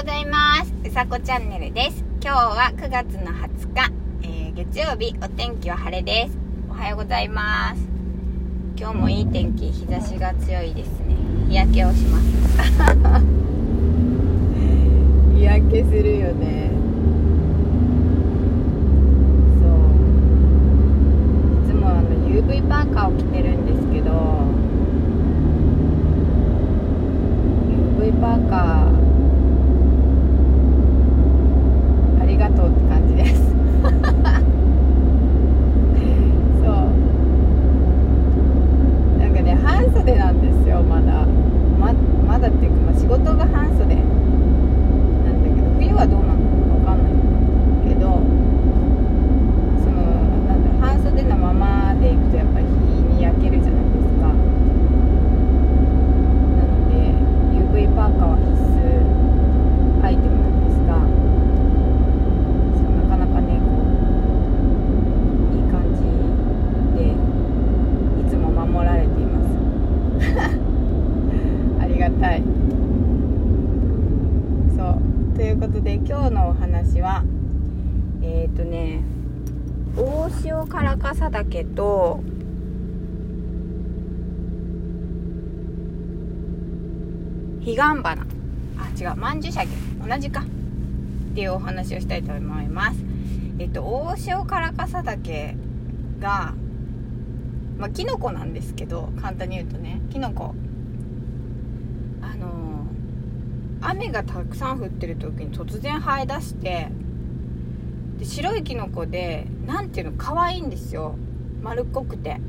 ございます。うさこチャンネルです。今日は9月の20日、えー、月曜日お天気は晴れです。おはようございます。今日もいい天気日差しが強いですね。日焼けをします。日焼けするよね。そう。いつもあの UV パーカーを着てるんですけど UV パーカーありがとうって感じですそうなんかね半袖なんですよまだままだっていうか、まあ、仕事が半袖なんだけど冬はどうなのかわかんないけどそのなんだろう半袖のままでいくとやっぱり日に焼けるじゃないですかなので UV パーカーは必須アイテムなんですがそうなかなかねこういい感じでいつも守られていますありがたいそうということで今日のお話はえっ、ー、とね大潮唐笠岳と彼岸花。あ違う曼珠沙華同じか。っていうお話をしたいと思います。えっと大潮唐笠岳がまあキノコなんですけど簡単に言うとねキノコ。あのー雨がたくさん降ってる時に突然生え出してで白いキノコで何ていうの可愛いんですよ。丸っこくて。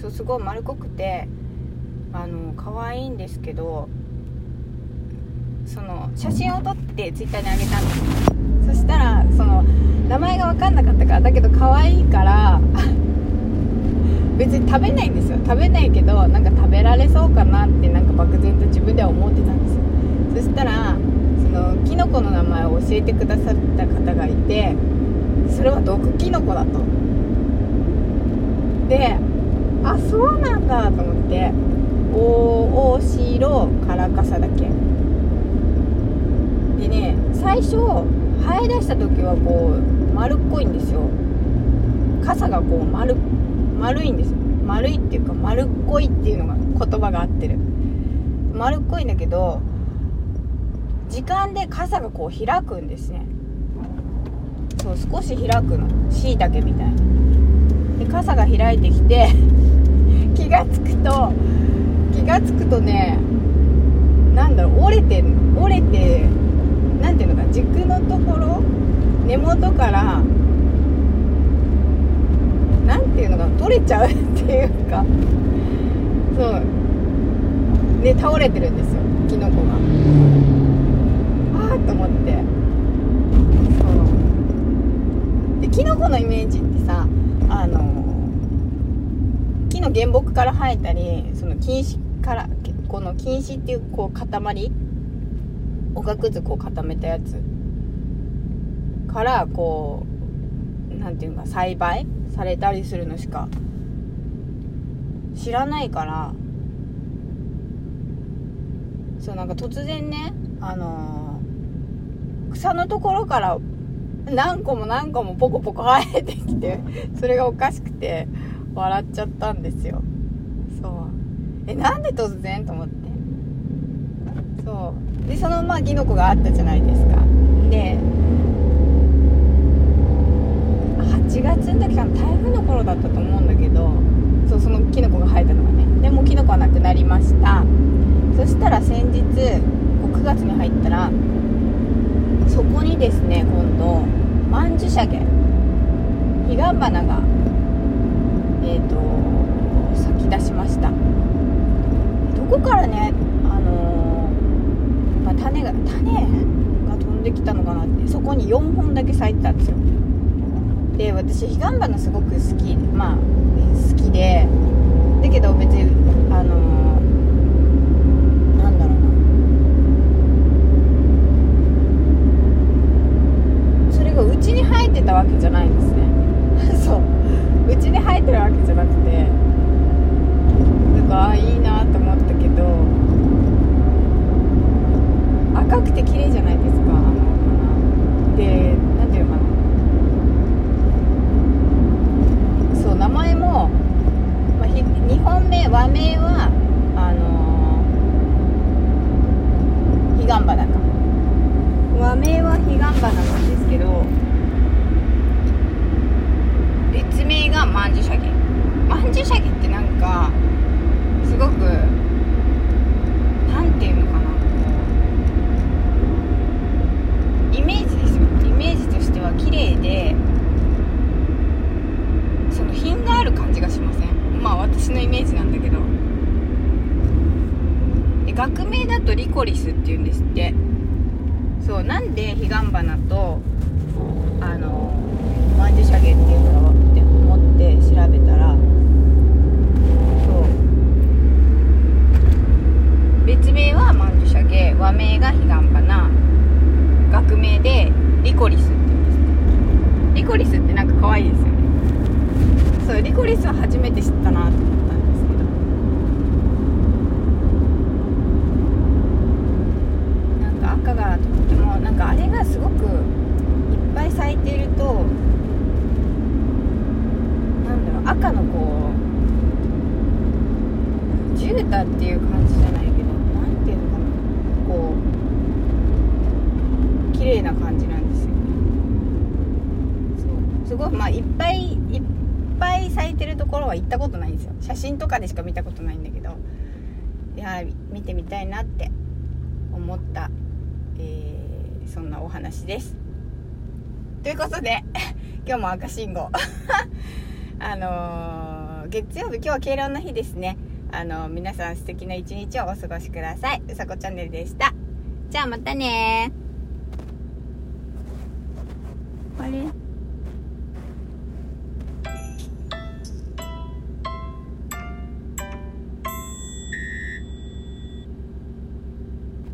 そうすごい丸っこくてあの可愛いんですけどその写真を撮ってツイッターにあげたんです。そしたらその名前が分かんなかったからだけど可愛いから別に食べないんですよ。食べないけどなんか食べられそうかなってなんか漠然と自分では思ってたんですよ。そしたらそのキノコの名前を教えてくださった方がいてそれは毒キノコだと。であそうなんだと思って大大城唐笠岳でね最初生え出した時はこう丸っこいんですよ。傘がこう丸丸いんですよ。丸いっていうか丸っこいっていうのが言葉が合ってる。丸っこいんだけど時間で傘がこう開くんですね。そう少し開くの。しいたけみたいにで傘が開いてきて 気がつくと気がつくとねなんだろう折れて折れて何ていうのか軸のところ根元からていうのか取れちゃうっていうかそう。で倒れてるんですよキノコが。ああと思って。そう。でキノコのイメージってさあの木の原木から生えたりその菌糸からこの菌糸っていうこう塊おがくずこう固めたやつからこう何ていうか栽培されたりするのしか知らないからそうなんか突然ねあのー草のところから何個も何個もポコポコ生えてきてそれがおかしくて笑っちゃったんですよ。そう。えなんで突然と思って。そう。でそのまあキノコがあったじゃないですか。で8月の時かな台風の頃だったと思うんだけどそうそのキノコが生えたのがね。でもキノコはなくなりました。そしたら先日9月に入ったらそこにですね今度曼珠沙華彼岸花がえっ、ー、と咲き出しました。どこからねあのー、まあ、種が種が飛んできたのかなってそこに4本だけ咲いてたんですよ。で私彼岸花すごく好きまあ好きでだけど別にあのー、なんだろうな。それがうちに生えてたわけじゃないんですね。そう。うちに生えてるわけじゃなくてなんかああいいなと思ったけど赤くて綺麗じゃないですかあの花で何ていうのかなそう名前も、まあ、2本目和名はあの彼岸花か和名は彼岸花なんですけど別名が曼珠沙華曼珠沙華ってなんかすごくなんていうのかなイメージですよイメージとしては綺麗でその品がある感じがしませんまあ私のイメージなんだけどで学名だとリコリスっていうんですって。そうなんで彼岸花とあの曼珠沙華っていうのかって思って調べたらそう。別名は曼珠沙華和名が彼岸花学名でリコリスって言うんですリコリスってなんか可愛いですよね。そうリコリスは初めて知ったなと思ったんですけどなんか赤がとってもなんかあれがすごくいっぱい咲いているとなんだろう赤のこう絨毯っていう感じじゃないけどなんていうのかなこう綺麗な感じなんですよ。ねそう。すごいまあいっぱいいっぱい咲いてるところは行ったことないんですよ。写真とかでしか見たことないんだけどいや見てみたいなって思った、えーそんなお話です。ということで 今日も赤信号。あのー月曜日今日は敬老の日ですね。あの皆さん素敵な一日をお過ごしください。うさこチャンネルでした。じゃあまたねあれ？